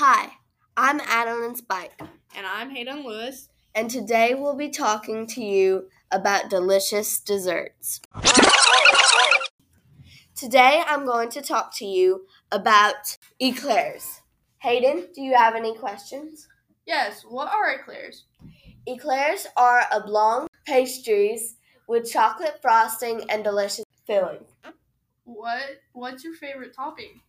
Hi, I'm Adeline Spike, And I'm Hayden Lewis. and today we'll be talking to you about delicious desserts. Today I'm going to talk to you about eclairs. Hayden, do you have any questions? Yes, what are eclairs? Eclairs are oblong pastries with chocolate frosting and delicious filling. What what's your favorite topping?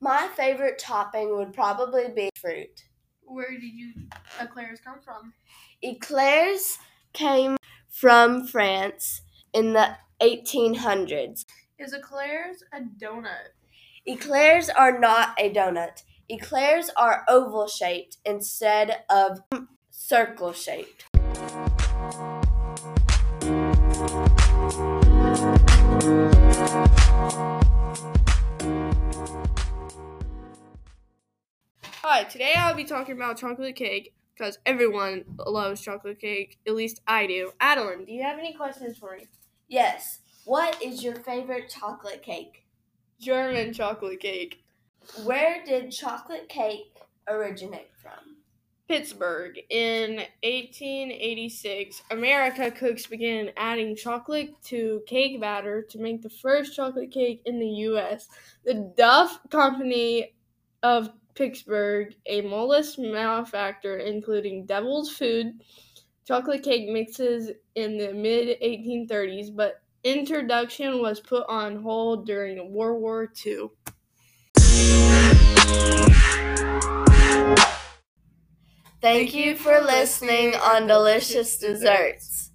My favorite topping would probably be fruit. Where did you eclairs come from? Eclairs came from France in the 1800s. Is eclairs a donut? Eclairs are not a donut. Eclairs are oval shaped instead of circle shaped. Hi, today I'll be talking about chocolate cake because everyone loves chocolate cake. At least I do. Adeline, do you have any questions for me? Yes. What is your favorite chocolate cake? German chocolate cake. Where did chocolate cake originate from? Pittsburgh. In 1886, America cooks began adding chocolate to cake batter to make the first chocolate cake in the U.S. The Duff Company of Pittsburgh, a mollusk manufacturer including Devil's Food, chocolate cake mixes in the mid 1830s, but introduction was put on hold during World War II. Thank you for listening on Delicious Desserts.